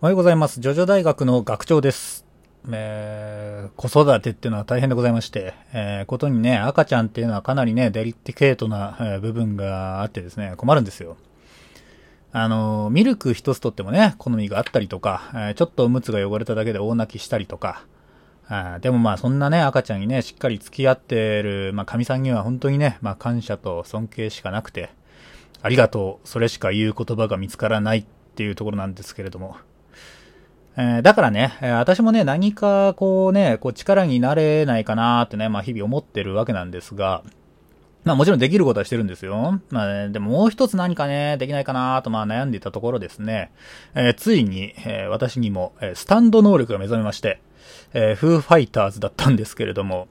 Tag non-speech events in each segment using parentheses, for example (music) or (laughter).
おはようございます。ジョジョ大学の学長です。えー、子育てっていうのは大変でございまして、えー、ことにね、赤ちゃんっていうのはかなりね、デリケートな、えー、部分があってですね、困るんですよ。あの、ミルク一つとってもね、好みがあったりとか、えー、ちょっとおむつが汚れただけで大泣きしたりとか、あでもまあそんなね、赤ちゃんにね、しっかり付き合ってる、まあ神さんには本当にね、まあ感謝と尊敬しかなくて、ありがとう、それしか言う言葉が見つからないっていうところなんですけれども、えー、だからね、え、私もね、何かこうね、こう力になれないかなってね、まあ日々思ってるわけなんですが、まあもちろんできることはしてるんですよ。まあ、ね、でももう一つ何かね、できないかなとまあ悩んでいたところですね、えー、ついに、えー、私にも、え、スタンド能力が目覚めまして、え、フーファイターズだったんですけれども、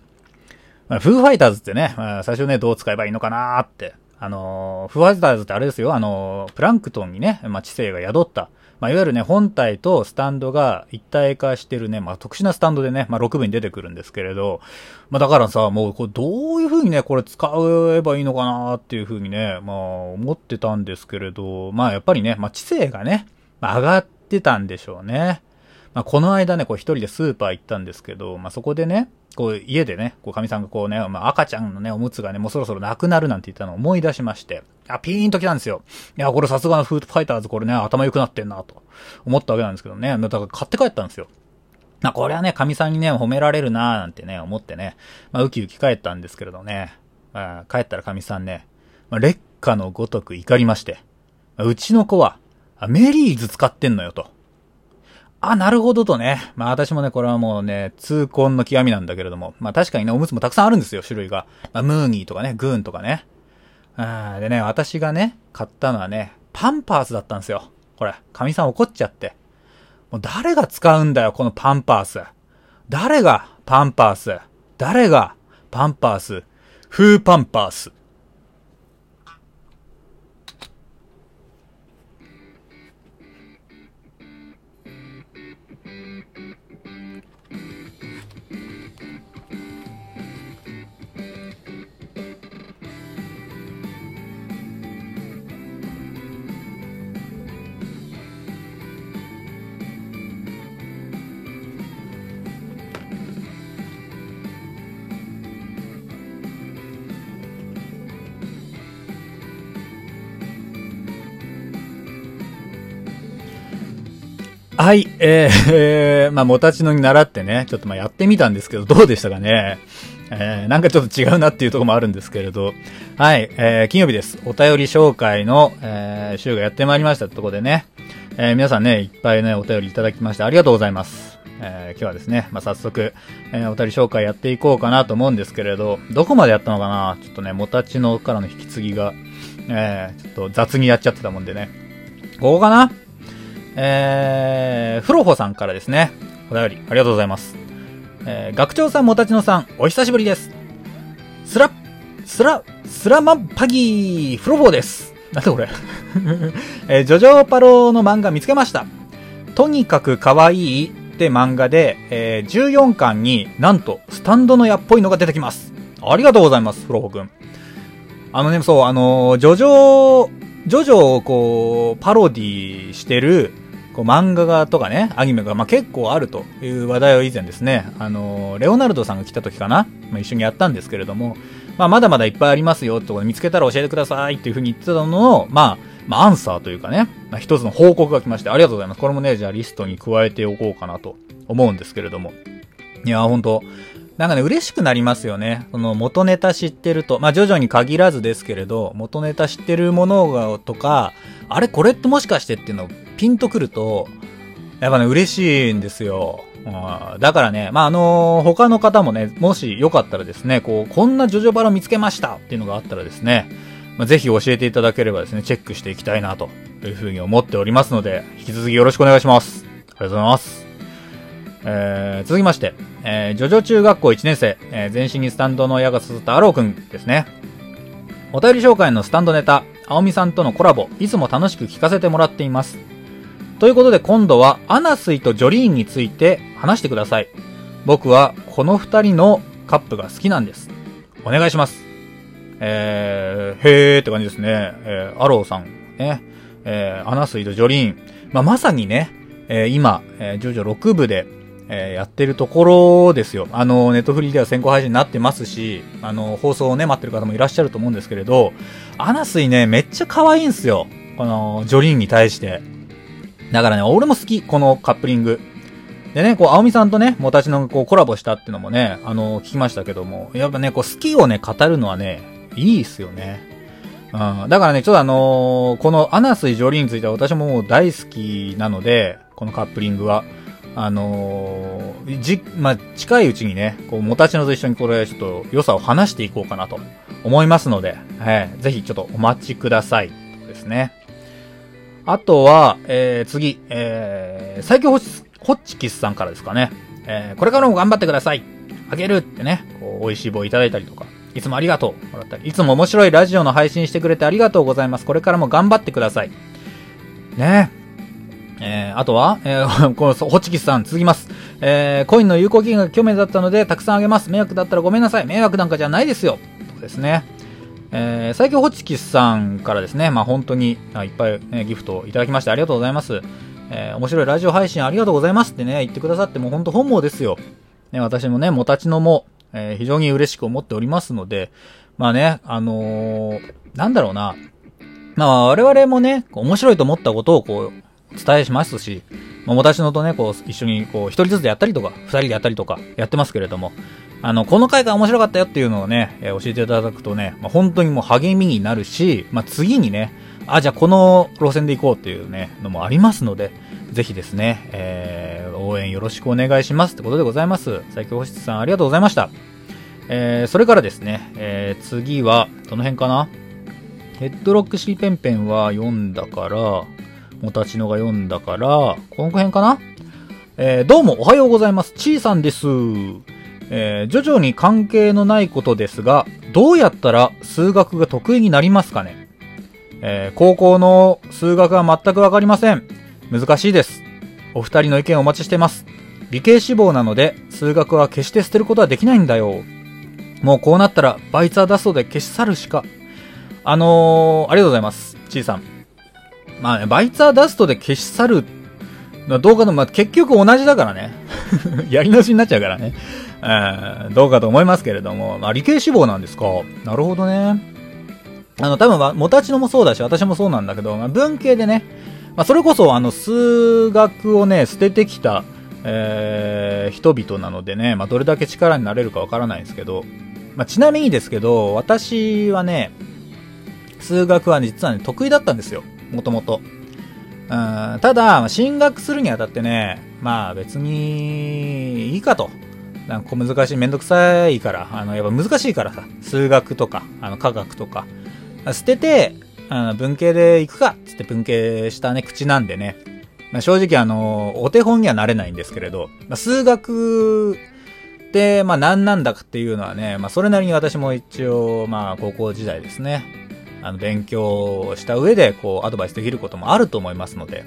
まあ、フーファイターズってね、まあ、最初ね、どう使えばいいのかなーって、あのー、フーファイターズってあれですよ、あのー、プランクトンにね、まあ、知性が宿った、まあ、いわゆるね、本体とスタンドが一体化してるね、まあ、特殊なスタンドでね、まあ、6部に出てくるんですけれど、まあ、だからさ、もう、これどういう風にね、これ使えばいいのかなっていう風にね、まあ、思ってたんですけれど、まあ、やっぱりね、まあ、知性がね、まあ、上がってたんでしょうね。まあ、この間ね、こう一人でスーパー行ったんですけど、まあ、そこでね、こう家でね、こう神さんがこうね、まあ、赤ちゃんのね、おむつがね、もうそろそろなくなるなんて言ったのを思い出しまして、あ、ピーンと来たんですよ。いや、これさすがのフードファイターズこれね、頭良くなってんなと思ったわけなんですけどね、だから買って帰ったんですよ。まあ、これはね、神さんにね、褒められるなーなんてね、思ってね、まあ、ウキウキ帰ったんですけれどね、まあ、帰ったら神さんね、まあ、劣化のごとく怒りまして、うちの子は、メリーズ使ってんのよと。あ、なるほどとね。まあ私もね、これはもうね、痛恨の極みなんだけれども。まあ確かにね、おむつもたくさんあるんですよ、種類が。まあムーニーとかね、グーンとかね。あでね、私がね、買ったのはね、パンパースだったんですよ。これ、神さん怒っちゃって。もう誰が使うんだよ、このパンパース。誰がパンパース。誰がパンパース。フーパンパース。はい、えー、え、(laughs) まあ、もたちのに習ってね、ちょっとまあやってみたんですけど、どうでしたかね？えー、なんかちょっと違うなっていうとこもあるんですけれど、はい、えー、金曜日です。お便り紹介の、えー、週がやってまいりましたってとこでね、えー、皆さんね、いっぱいね、お便りいただきましてありがとうございます。えー、今日はですね、まあ、早速、えー、お便り紹介やっていこうかなと思うんですけれど、どこまでやったのかな？ちょっとね、もたちのからの引き継ぎが、えー、ちょっと雑にやっちゃってたもんでね。ここかな？えー、フロホさんからですね、お便り、ありがとうございます。えー、学長さん、もたちのさん、お久しぶりです。スラ、スラ、スラマッパギー、フロホです。なんだこれ (laughs) えー、ジョジョパロの漫画見つけました。とにかく可愛いって漫画で、えー、14巻になんとスタンドの矢っぽいのが出てきます。ありがとうございます、フロホくん。あのね、そう、あのー、ジョジョ、ジョジョをこう、パロディしてる、こう漫画がとかね、アニメが、まあ、結構あるという話題を以前ですね、あの、レオナルドさんが来た時かな、まあ、一緒にやったんですけれども、まあ、まだまだいっぱいありますよってこと見つけたら教えてくださいっていうふうに言ってたのを、まあ、まあ、アンサーというかね、まあ、一つの報告が来まして、ありがとうございます。これもね、じゃあリストに加えておこうかなと思うんですけれども。いや、本当なんかね、嬉しくなりますよね。その元ネタ知ってると、まあ徐々に限らずですけれど、元ネタ知ってるものが、とか、あれこれってもしかしてっていうのをピンとくると、やっぱね、嬉しいんですよ。だからね、まあ、あのー、他の方もね、もしよかったらですね、こう、こんなジョジョバラ見つけましたっていうのがあったらですね、まあ、ぜひ教えていただければですね、チェックしていきたいなというふうに思っておりますので、引き続きよろしくお願いします。ありがとうございます。えー、続きまして、えー、ジョジョ中学校1年生、えー、全身にスタンドの矢が刺さったアローくんですね。お便り紹介のスタンドネタ、青みさんとのコラボ、いつも楽しく聞かせてもらっています。ということで今度はアナスイとジョリーンについて話してください。僕はこの二人のカップが好きなんです。お願いします。えー、へーって感じですね。えー、アローさん、ね。えー、アナスイとジョリーン。まあ、まさにね、えー、今、えー、ジョジョ6部で、えー、やってるところですよ。あの、ネットフリーでは先行配信になってますし、あの、放送をね、待ってる方もいらっしゃると思うんですけれど、アナスイね、めっちゃ可愛いんすよ。この、ジョリーンに対して。だからね、俺も好き、このカップリング。でね、こう、青みさんとね、もたちのこうコラボしたっていうのもね、あの、聞きましたけども、やっぱね、こう、好きをね、語るのはね、いいっすよね。うん。だからね、ちょっとあのー、このアナスイ・ジョリーについては私ももう大好きなので、このカップリングは。あのー、じ、まあ、近いうちにね、こう、もたちのと一緒にこれ、ちょっと良さを話していこうかなと思いますので、はい。ぜひちょっとお待ちください。ですね。あとは、えー、次、えー、最強ホッチキスさんからですかね。えー、これからも頑張ってください。あげるってね、こう、美味しい棒いただいたりとか、いつもありがとうもらったり、いつも面白いラジオの配信してくれてありがとうございます。これからも頑張ってください。ねえー、あとは、えー、(laughs) この、ホチキスさん、続きます。えー、コインの有効期限が去年だったので、たくさんあげます。迷惑だったらごめんなさい。迷惑なんかじゃないですよ。そうですね。えー、最強ホチキスさんからですね、まあ本当に、あいっぱい、ね、ギフトいただきましてありがとうございます。えー、面白いラジオ配信ありがとうございますってね、言ってくださってもう本当本望ですよ。ね、私もね、もたちのも、えー、非常に嬉しく思っておりますので、まあね、あのー、なんだろうな。まあ我々もね、面白いと思ったことをこう、伝えしますし、まあ、もたちのとね、こう、一緒にこう、一人ずつでやったりとか、二人でやったりとか、やってますけれども、あの、この回が面白かったよっていうのをね、えー、教えていただくとね、まあ、本当にもう励みになるし、まあ、次にね、あ、じゃあこの路線で行こうっていうね、のもありますので、ぜひですね、えー、応援よろしくお願いしますってことでございます。最強保湿さんありがとうございました。えー、それからですね、えー、次は、どの辺かな？ヘッドロックシーペンペンは読んだから、もたちのが読んだから、この辺かな？えー、どうもおはようございます。ちーさんです。えー、徐々に関係のないことですが、どうやったら数学が得意になりますかね？えー、高校の数学は全くわかりません。難しいです。お二人の意見をお待ちしてます。理系志望なので、数学は決して捨てることはできないんだよ。もうこうなったら、バイツァーダストで消し去るしか。あのー、ありがとうございます。ちーさん。まあね、バイツァーダストで消し去る動画の、まあ、結局同じだからね。(laughs) やり直しになっちゃうからね。えー、どうかと思いますけれども、まあ、理系志望なんですか。なるほどね。あの、多分、もたちのもそうだし、私もそうなんだけど、まあ、文系でね、まあ、それこそ、あの、数学をね、捨ててきた、えー、人々なのでね、まあ、どれだけ力になれるかわからないんですけど、まあ、ちなみにですけど、私はね、数学は実はね、得意だったんですよ。もともと。ただ、進学するにあたってね、まあ別にいいかと。なんか難しい、めんどくさいから、あの、やっぱ難しいからさ、数学とか、あの、科学とか、捨てて、あの文系で行くかつって文系したね、口なんでね、まあ、正直あの、お手本にはなれないんですけれど、まあ、数学って、まあ何なんだかっていうのはね、まあそれなりに私も一応、まあ高校時代ですね、あの、勉強した上で、こう、アドバイスできることもあると思いますので、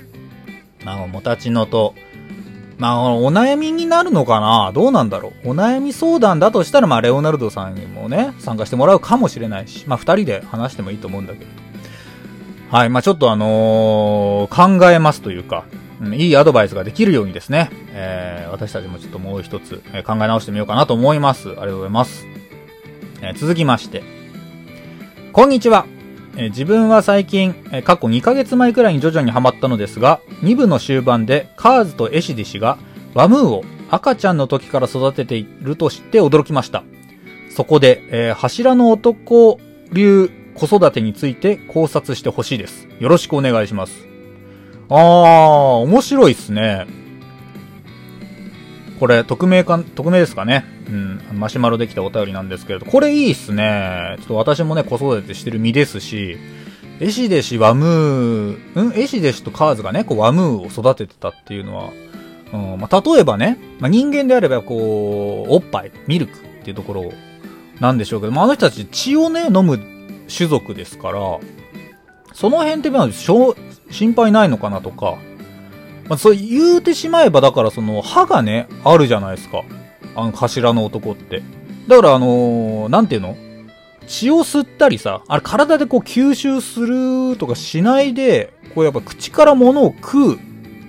まあ、もたちのと、まあ、お悩みになるのかな？どうなんだろう？お悩み相談だとしたら、まあ、レオナルドさんにもね、参加してもらうかもしれないし、まあ、二人で話してもいいと思うんだけど。はい、まあ、ちょっとあのー、考えますというか、うん、いいアドバイスができるようにですね、えー、私たちもちょっともう一つ、え、考え直してみようかなと思います。ありがとうございます。えー、続きまして、こんにちは。え自分は最近、え過去2ヶ月前くらいに徐々にハマったのですが、2部の終盤でカーズとエシディ氏がワムーを赤ちゃんの時から育てていると知って驚きました。そこで、えー、柱の男流子育てについて考察してほしいです。よろしくお願いします。あー、面白いっすね。これ、匿名か、匿名ですかね。うん、マシュマロできたお便りなんですけれど、これいいっすね。ちょっと私もね、子育てしてる身ですし、エシデシ、ワムー、ん？エシデシとカーズがね、こう、ワムーを育ててたっていうのは、うん。まあ、例えばね、まあ、人間であれば、こう、おっぱい、ミルクっていうところなんでしょうけど、まあ、あの人たち血をね、飲む種族ですから、その辺って、まあ心配ないのかなとか、まあ、そう言うてしまえば、だからその歯がね、あるじゃないですか。あの頭の男って。だからあのー、なんていうの？血を吸ったりさ、あれ体でこう吸収するとかしないで、こうやっぱ口から物を食うっ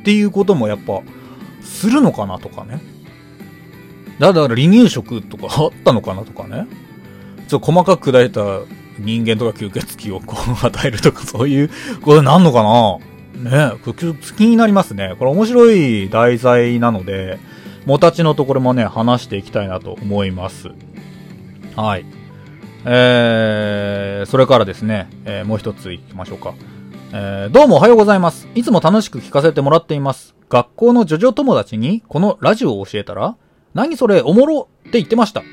ていうこともやっぱ、するのかなとかね。だから離乳食とかあったのかなとかね。ちょっと細かく砕いた人間とか吸血鬼をこう与えるとかそういうことになんのかなねこれ気になりますね。これ面白い題材なので、もたちのところもね、話していきたいなと思います。はい。えー、それからですね、えー、もう一つ行きましょうか。えー、どうもおはようございます。いつも楽しく聞かせてもらっています。学校のジョジョ友達にこのラジオを教えたら、何それおもろって言ってました。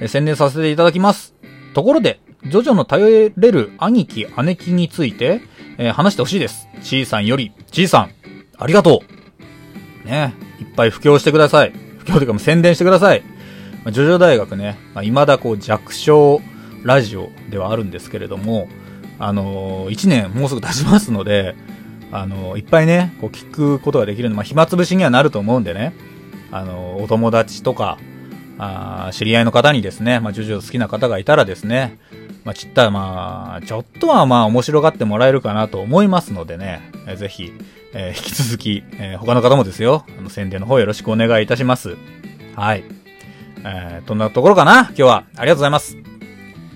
えー、宣伝させていただきます。ところで、ジョジョの頼れる兄貴、姉貴について、えー、話してほしいです。ちーさんより、ちーさん、ありがとう。ね、いっぱい布教してください。布教というかも宣伝してください。まあ、ジョジョ大学ね、まあ、未だこう弱小ラジオではあるんですけれども、あのー、1年もうすぐ経ちますので、あのー、いっぱいね、こう聞くことができるので、まあ、暇つぶしにはなると思うんでね、あのー、お友達とか、あ知り合いの方にですね、まあ、ジョジョ好きな方がいたらですね、まあ、ちったまあ、ちょっとはまあ面白がってもらえるかなと思いますのでね、えー、ぜひ、えー、引き続き、えー、他の方もですよ、あの宣伝の方よろしくお願いいたします。はい。えー、どんなところかな今日は。ありがとうございます。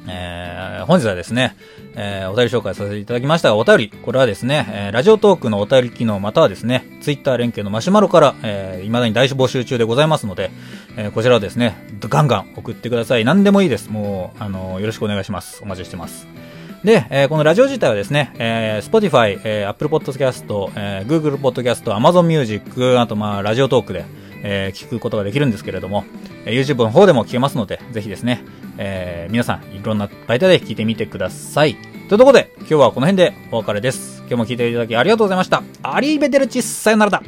えー、本日はですね、えー、お便り紹介させていただきましたが、お便り、これはですね、えー、ラジオトークのお便り機能またはですね、ツイッター連携のマシュマロから、えー、未だに大募集中でございますので、えー、こちらをですね、ガンガン送ってください。何でもいいです。もう、あの、よろしくお願いします。お待ちしてます。で、えー、このラジオ自体はですね、えー、Spotify、えー、Apple Podcast、えー、Google Podcast、Amazon Music、あとまあ、ラジオトークで、えー、聞くことができるんですけれども、えー、YouTube の方でも聞けますので、ぜひですね、えー、皆さん、いろんな媒体で聞いてみてください。というところで、今日はこの辺でお別れです。今日も聞いていただきありがとうございました。アリーベデルチ、さよならだ。